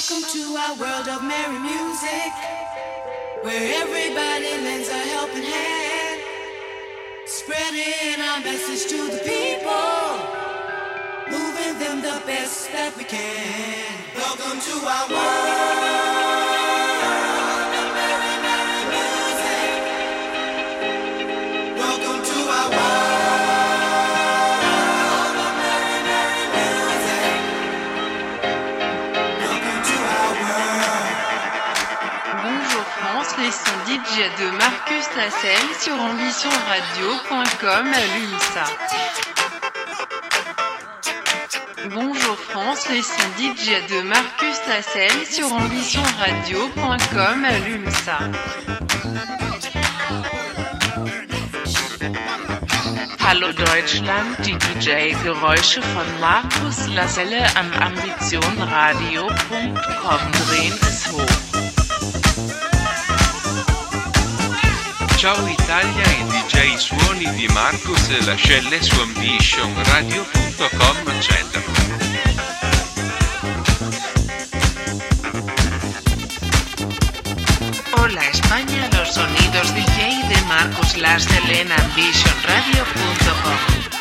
Welcome to our world of merry music, where everybody lends a helping hand, spreading our message to the people, moving them the best that we can. Welcome to our world DJ de Marcus Tassel sur ambitionradio.com à l'UNSA. Bonjour France, les DJ de Marcus Tassel sur ambitionradio.com à l'UNSA. Hallo Deutschland, DJ-Geräusche von Markus Laselle am ambitionradio.com drehen es hoch. Ciao Italia e DJ suoni di Marcus Lascelle su ambitionradio.com accedano. Hola España, los sonidos DJ de Marcos Lascelle en ambitionradio.com.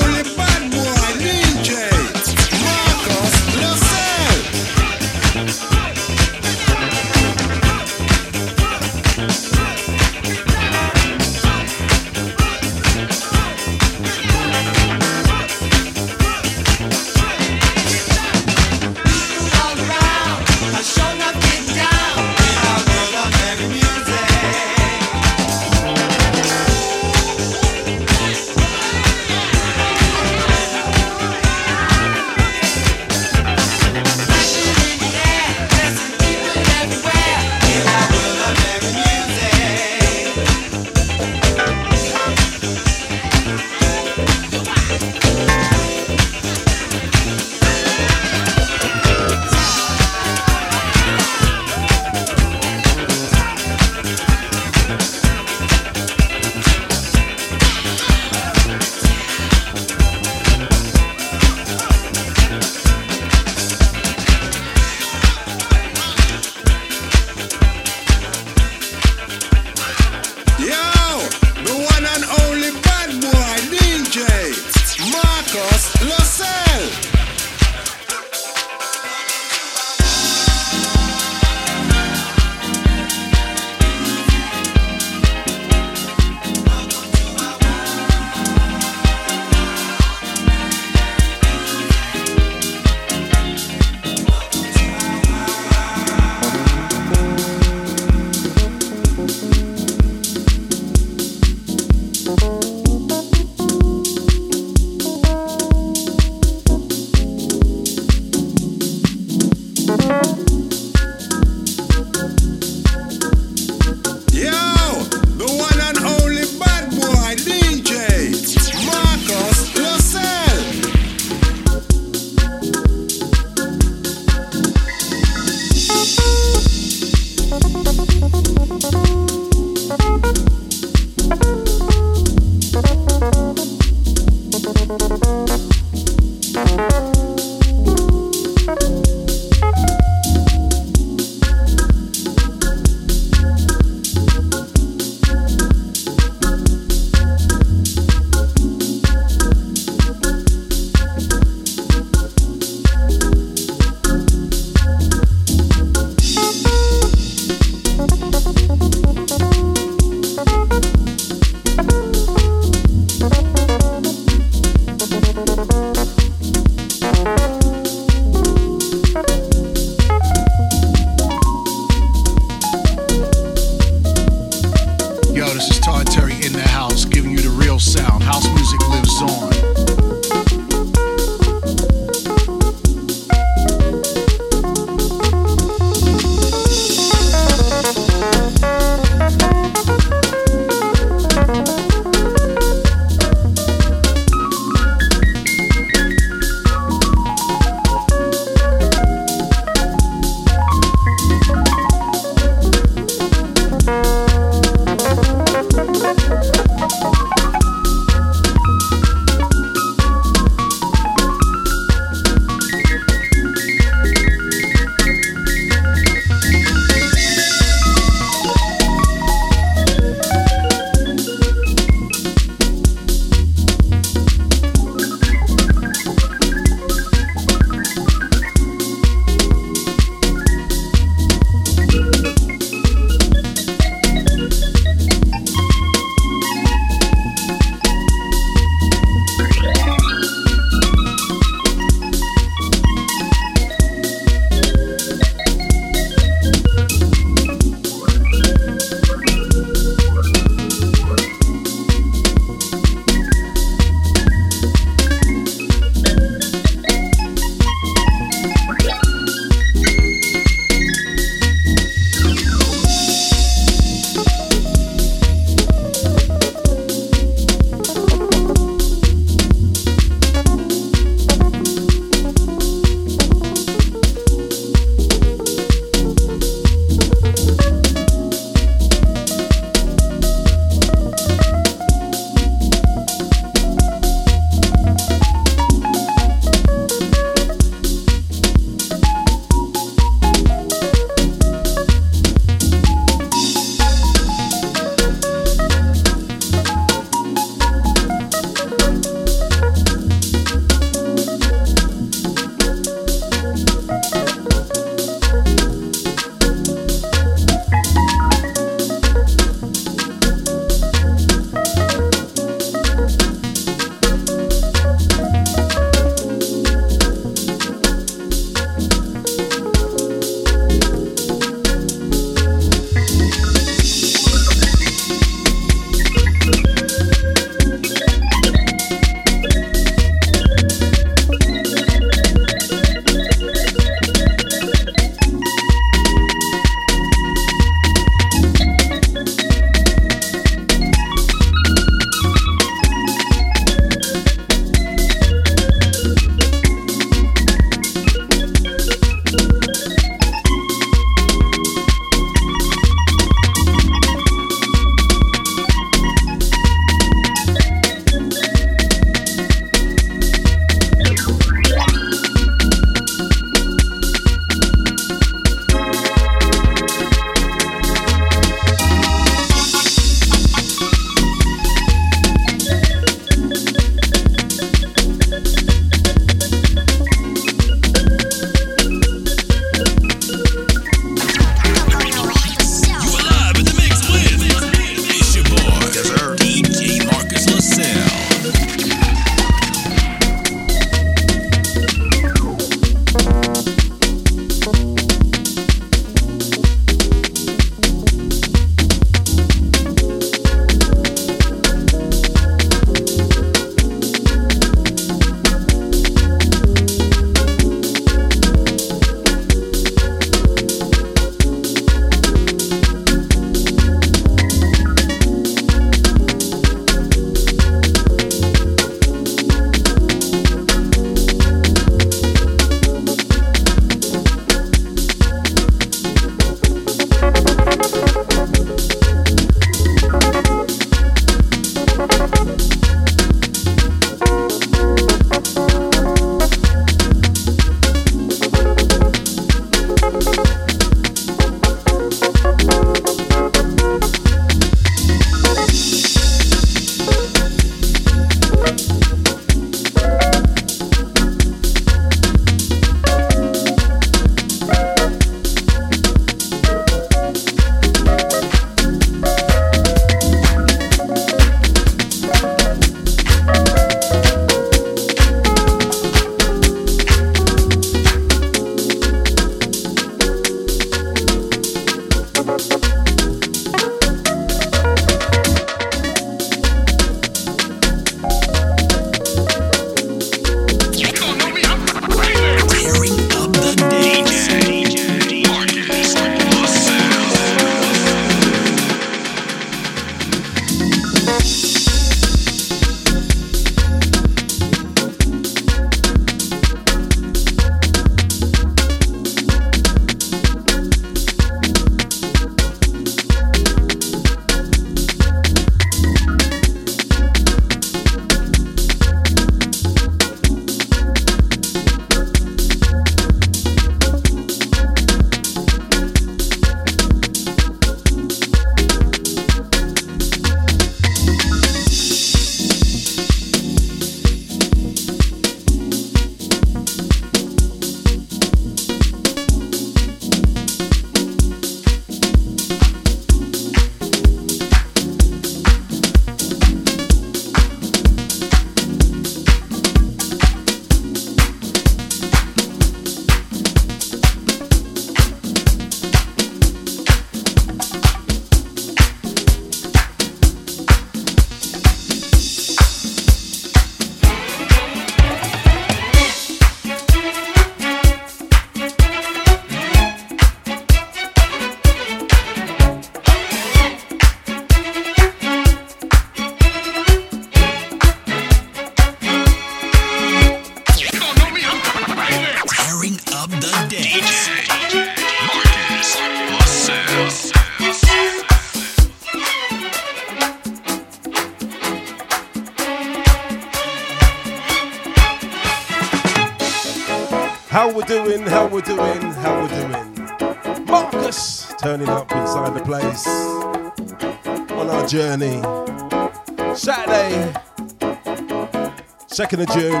2nd of June.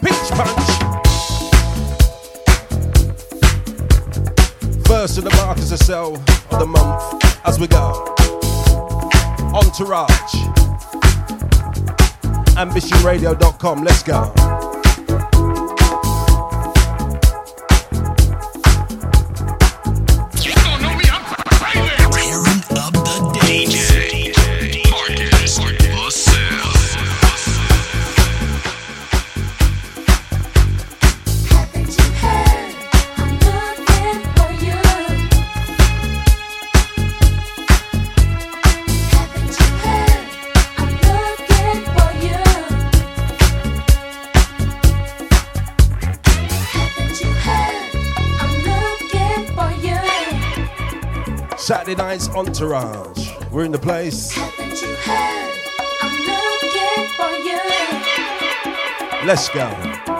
Peach Punch. First of the markers of sell of the month as we go. Entourage. AmbitionRadio.com. Let's go. entourage. We're in the place. Let's go.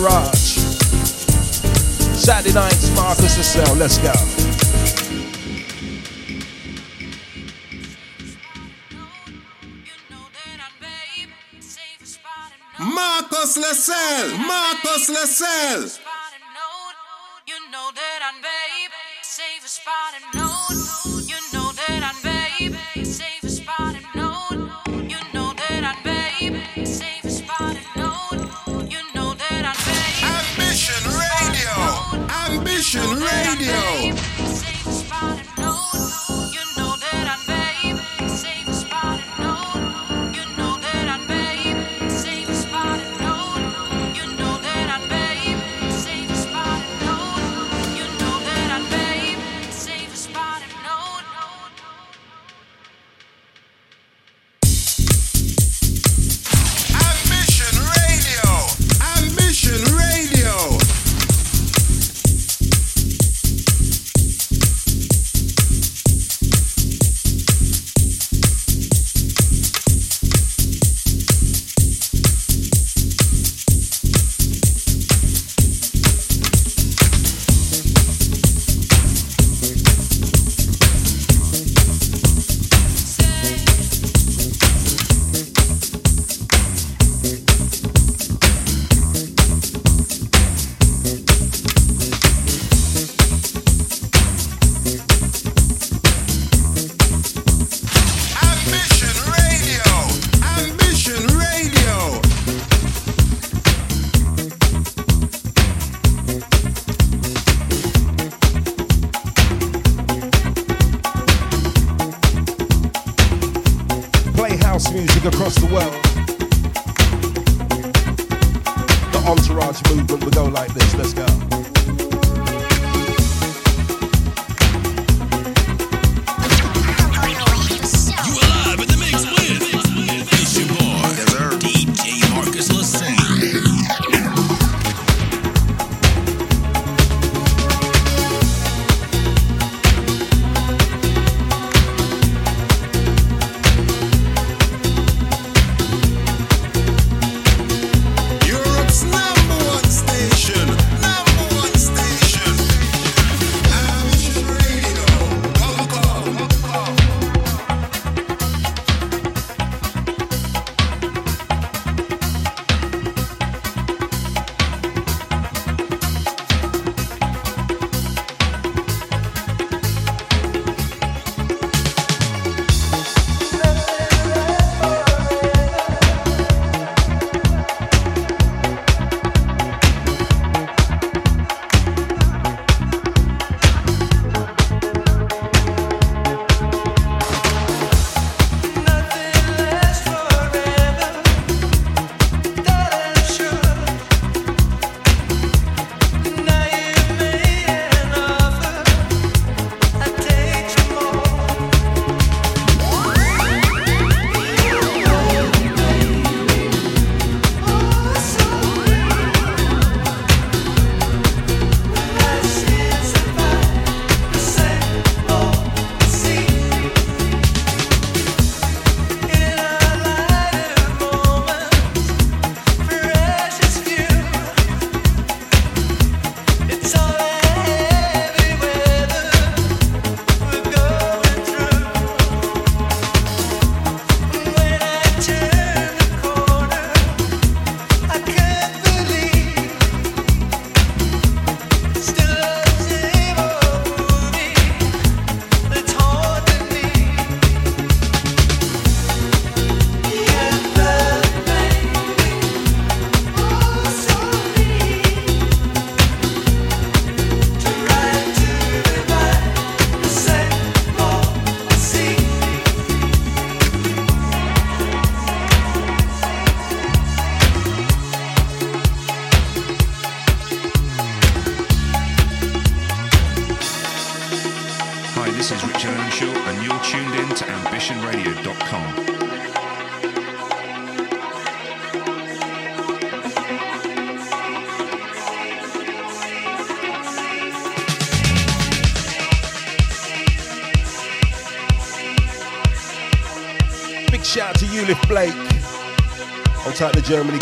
Entourage. Saturday nights, Markus Lascelle. Let's go. Marcos Lascelles, Marcos Lascelles.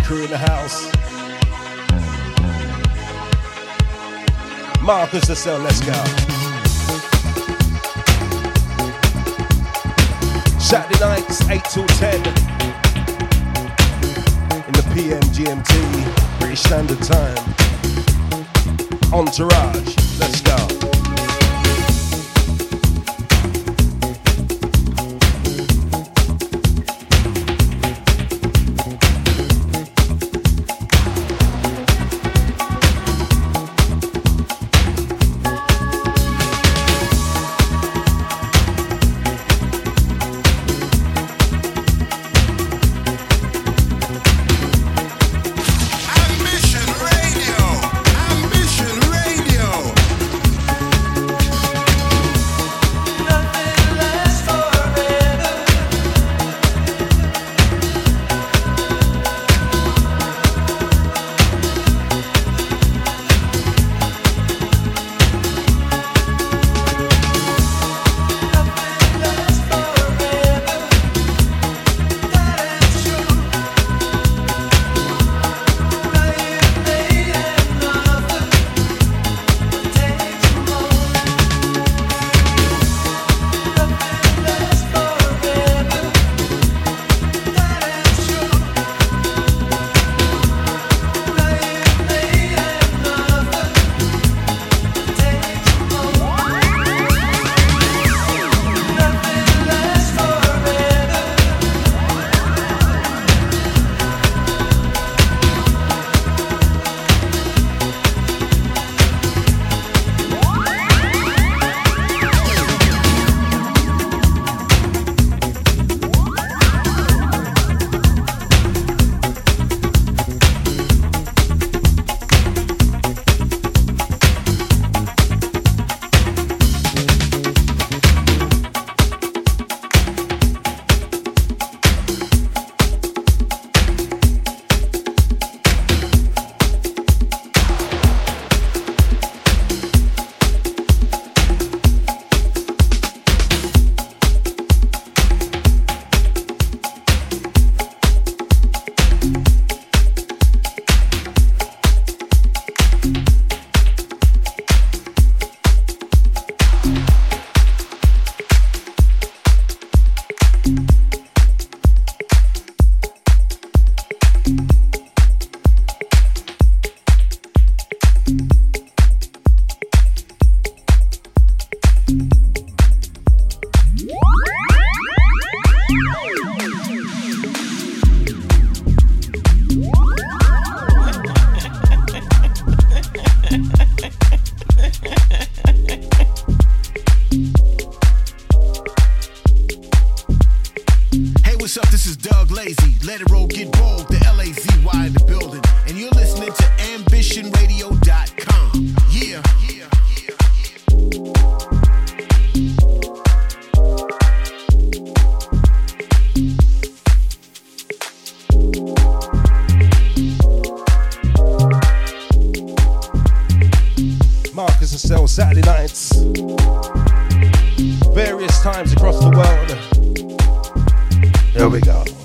Crew in the house. Markus Lascelle, let's go. Saturday nights, 8 till 10. In the PM GMT, British Standard Time. Entourage, let's go. What's up? This is Doug Lazy. Let it roll, get bold. The L A Z Y in the building. And you're listening to AmbitionRadio.com. Yeah. yeah, Markus Lascelle Saturday nights. Various times across the world. We go.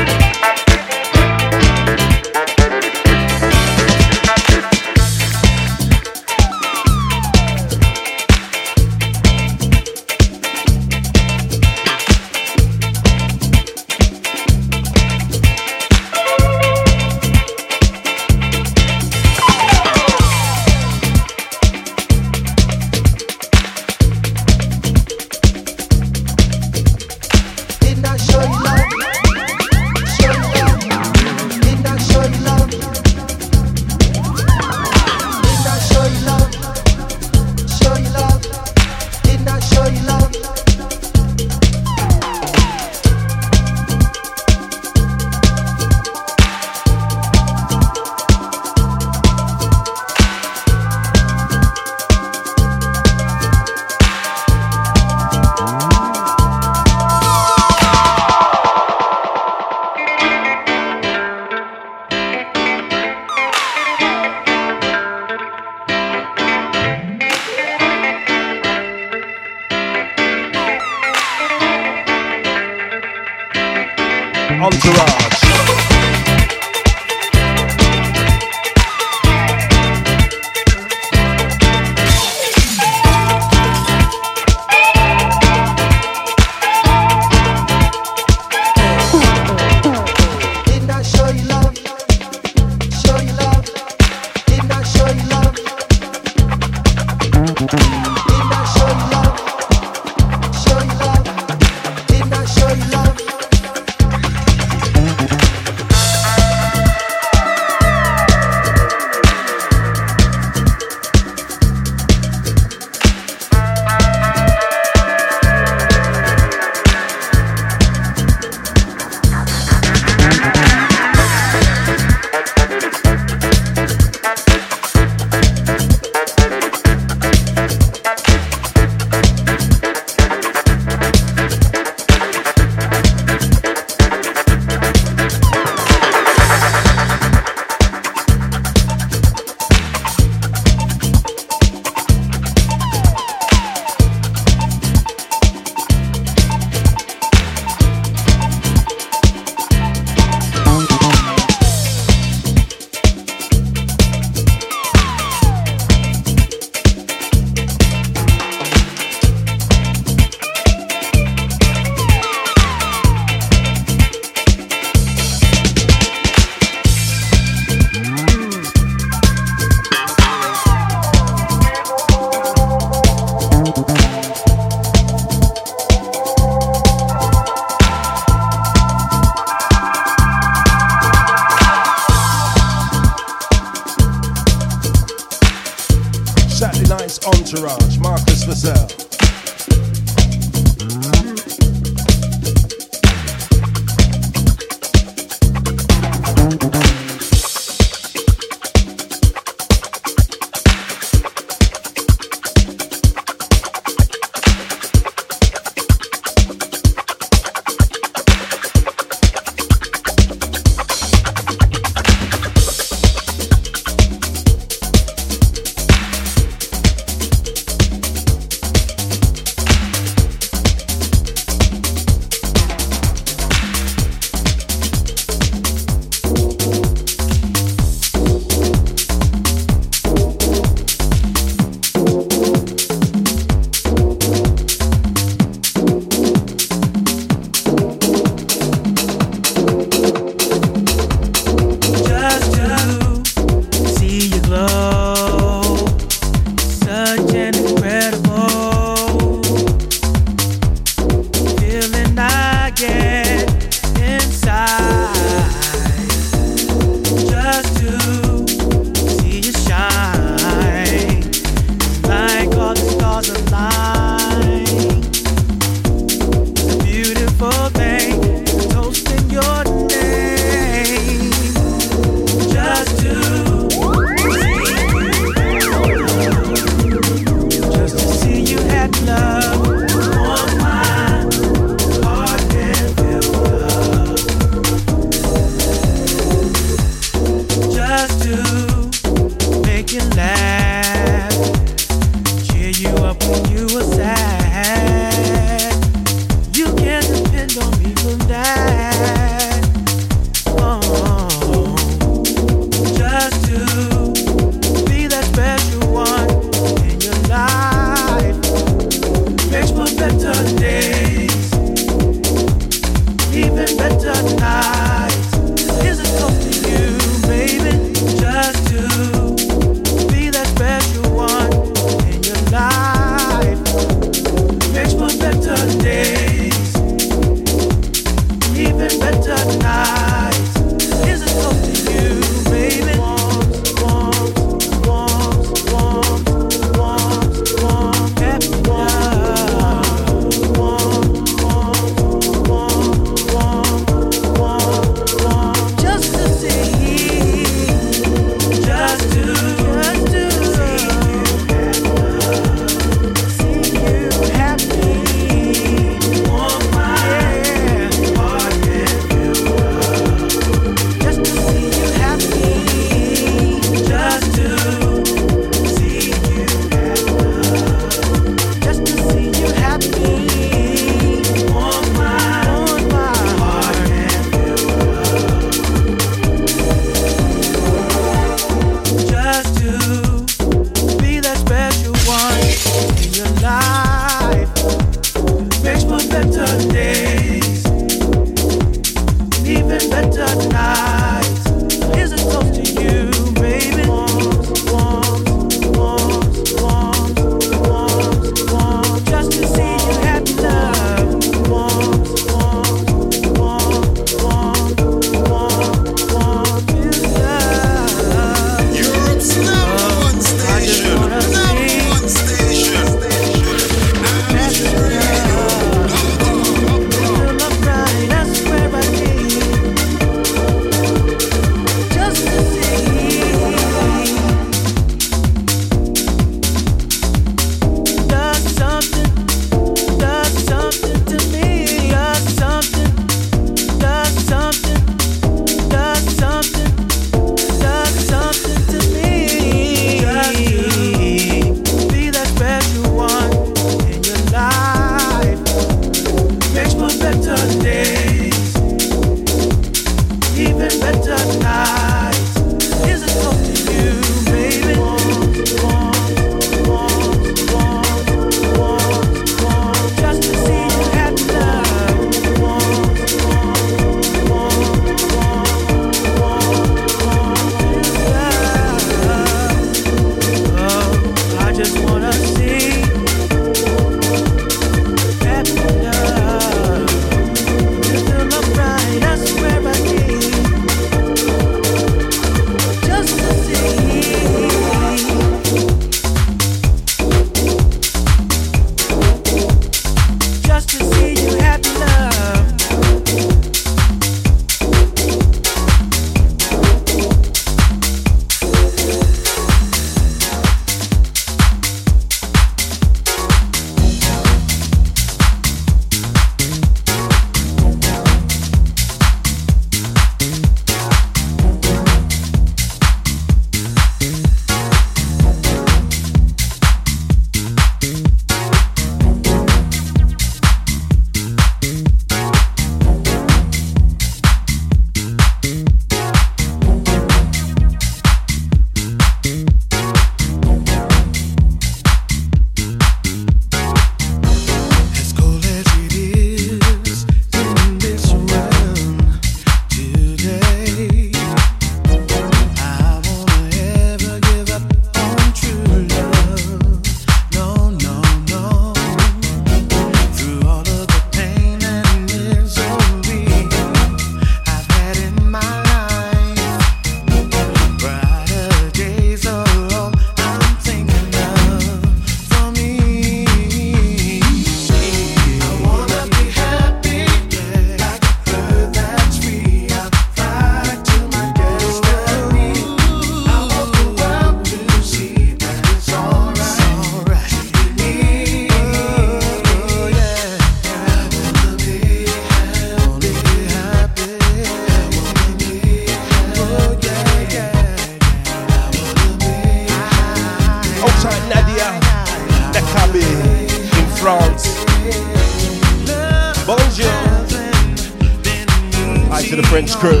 Hi to the French crew.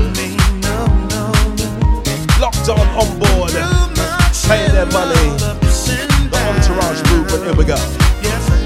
Locked on on board, paying their money. The entourage movement, here we go.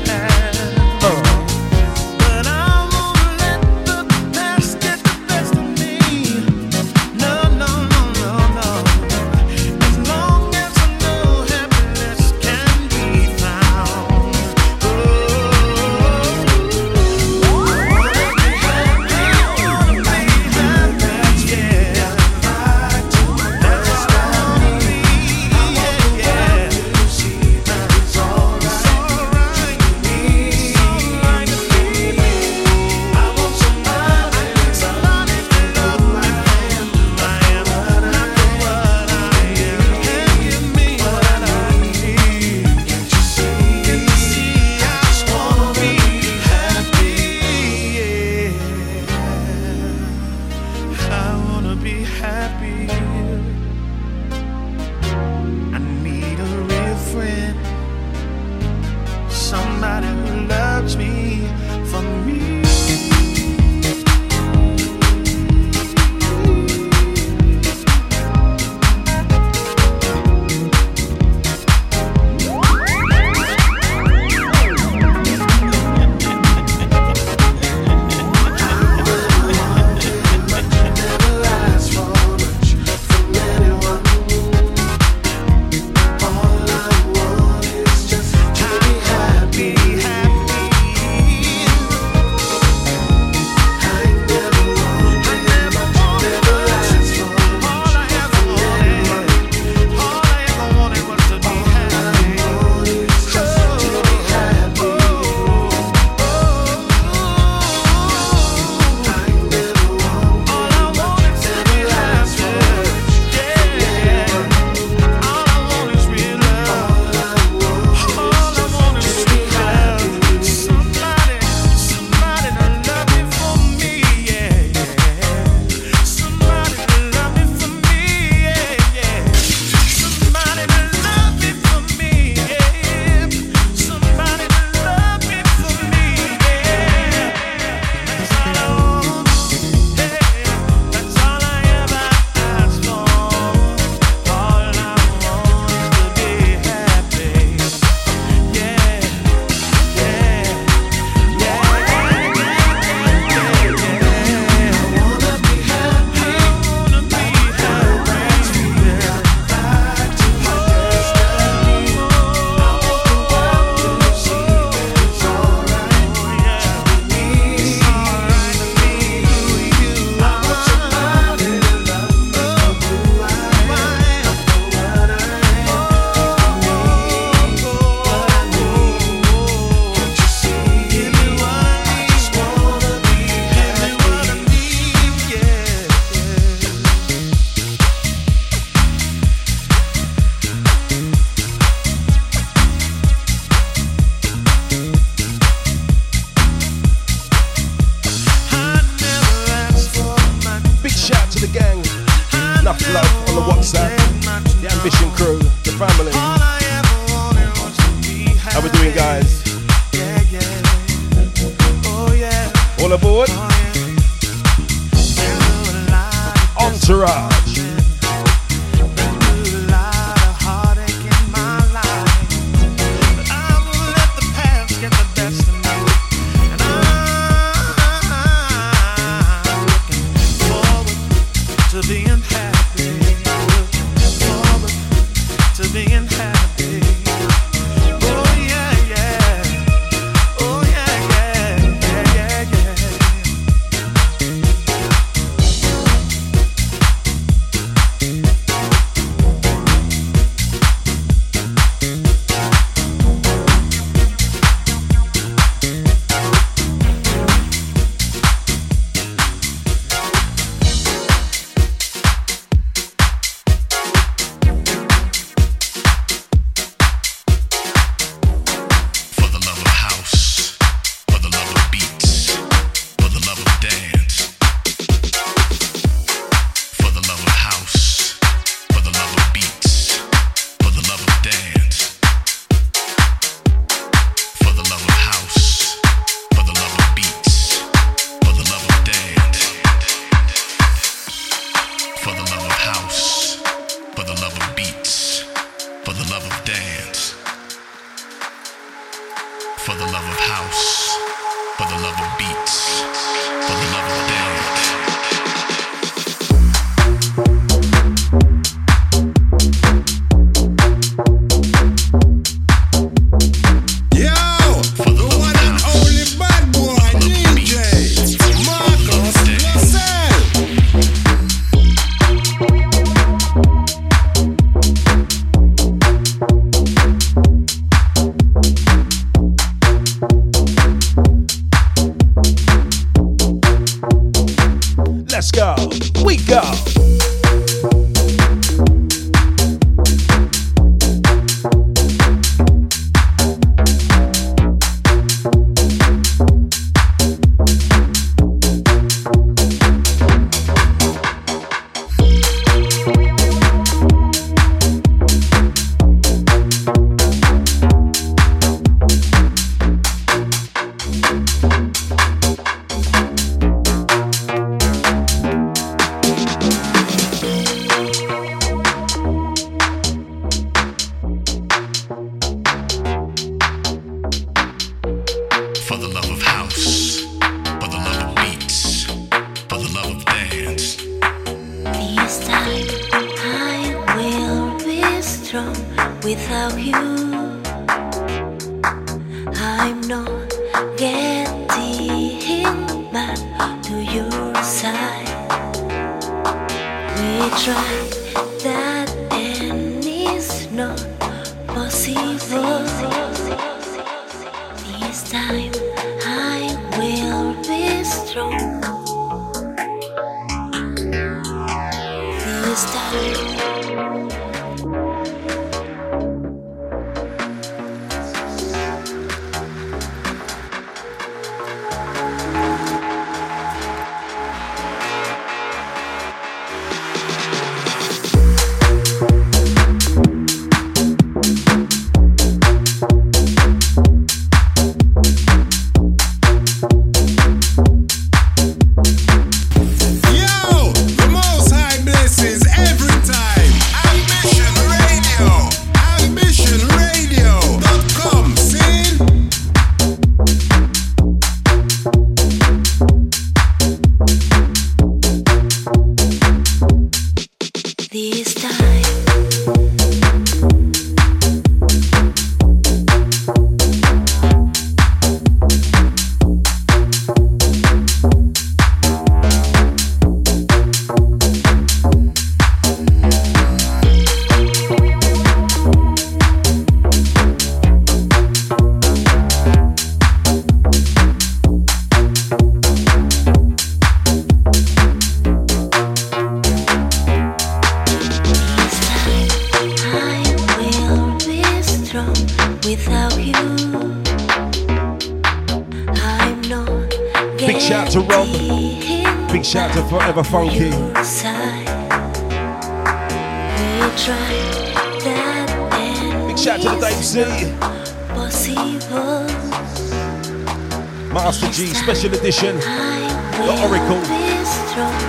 Edition, The Oracle.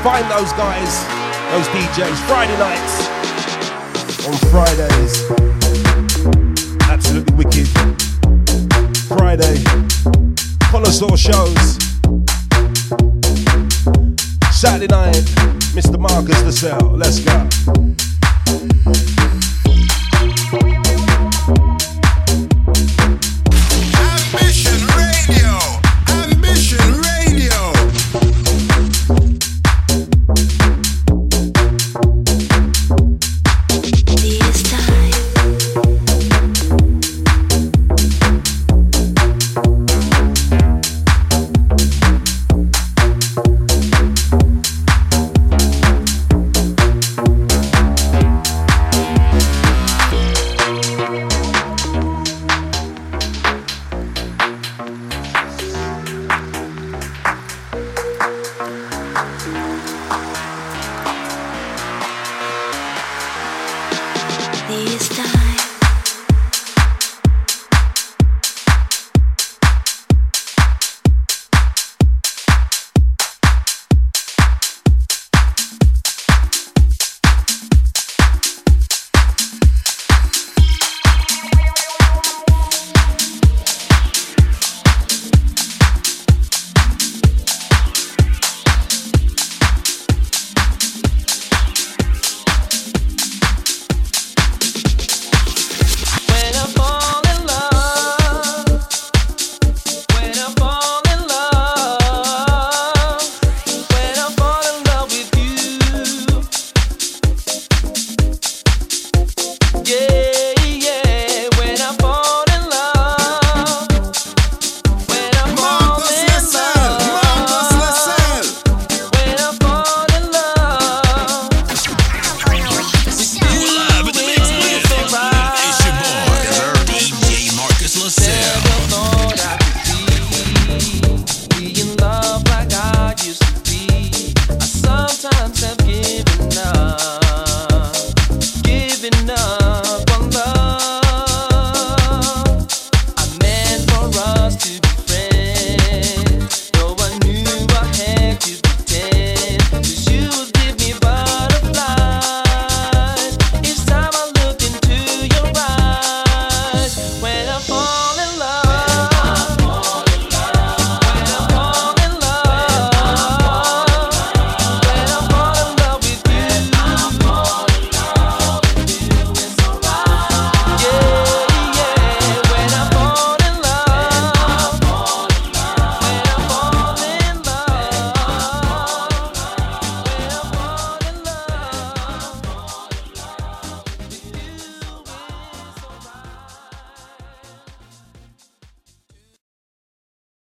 Find those guys, those DJs, Friday nights, on Fridays. Absolutely wicked. Friday, connoisseur shows. Saturday night, Mr. Markus Lascelle. Let's go.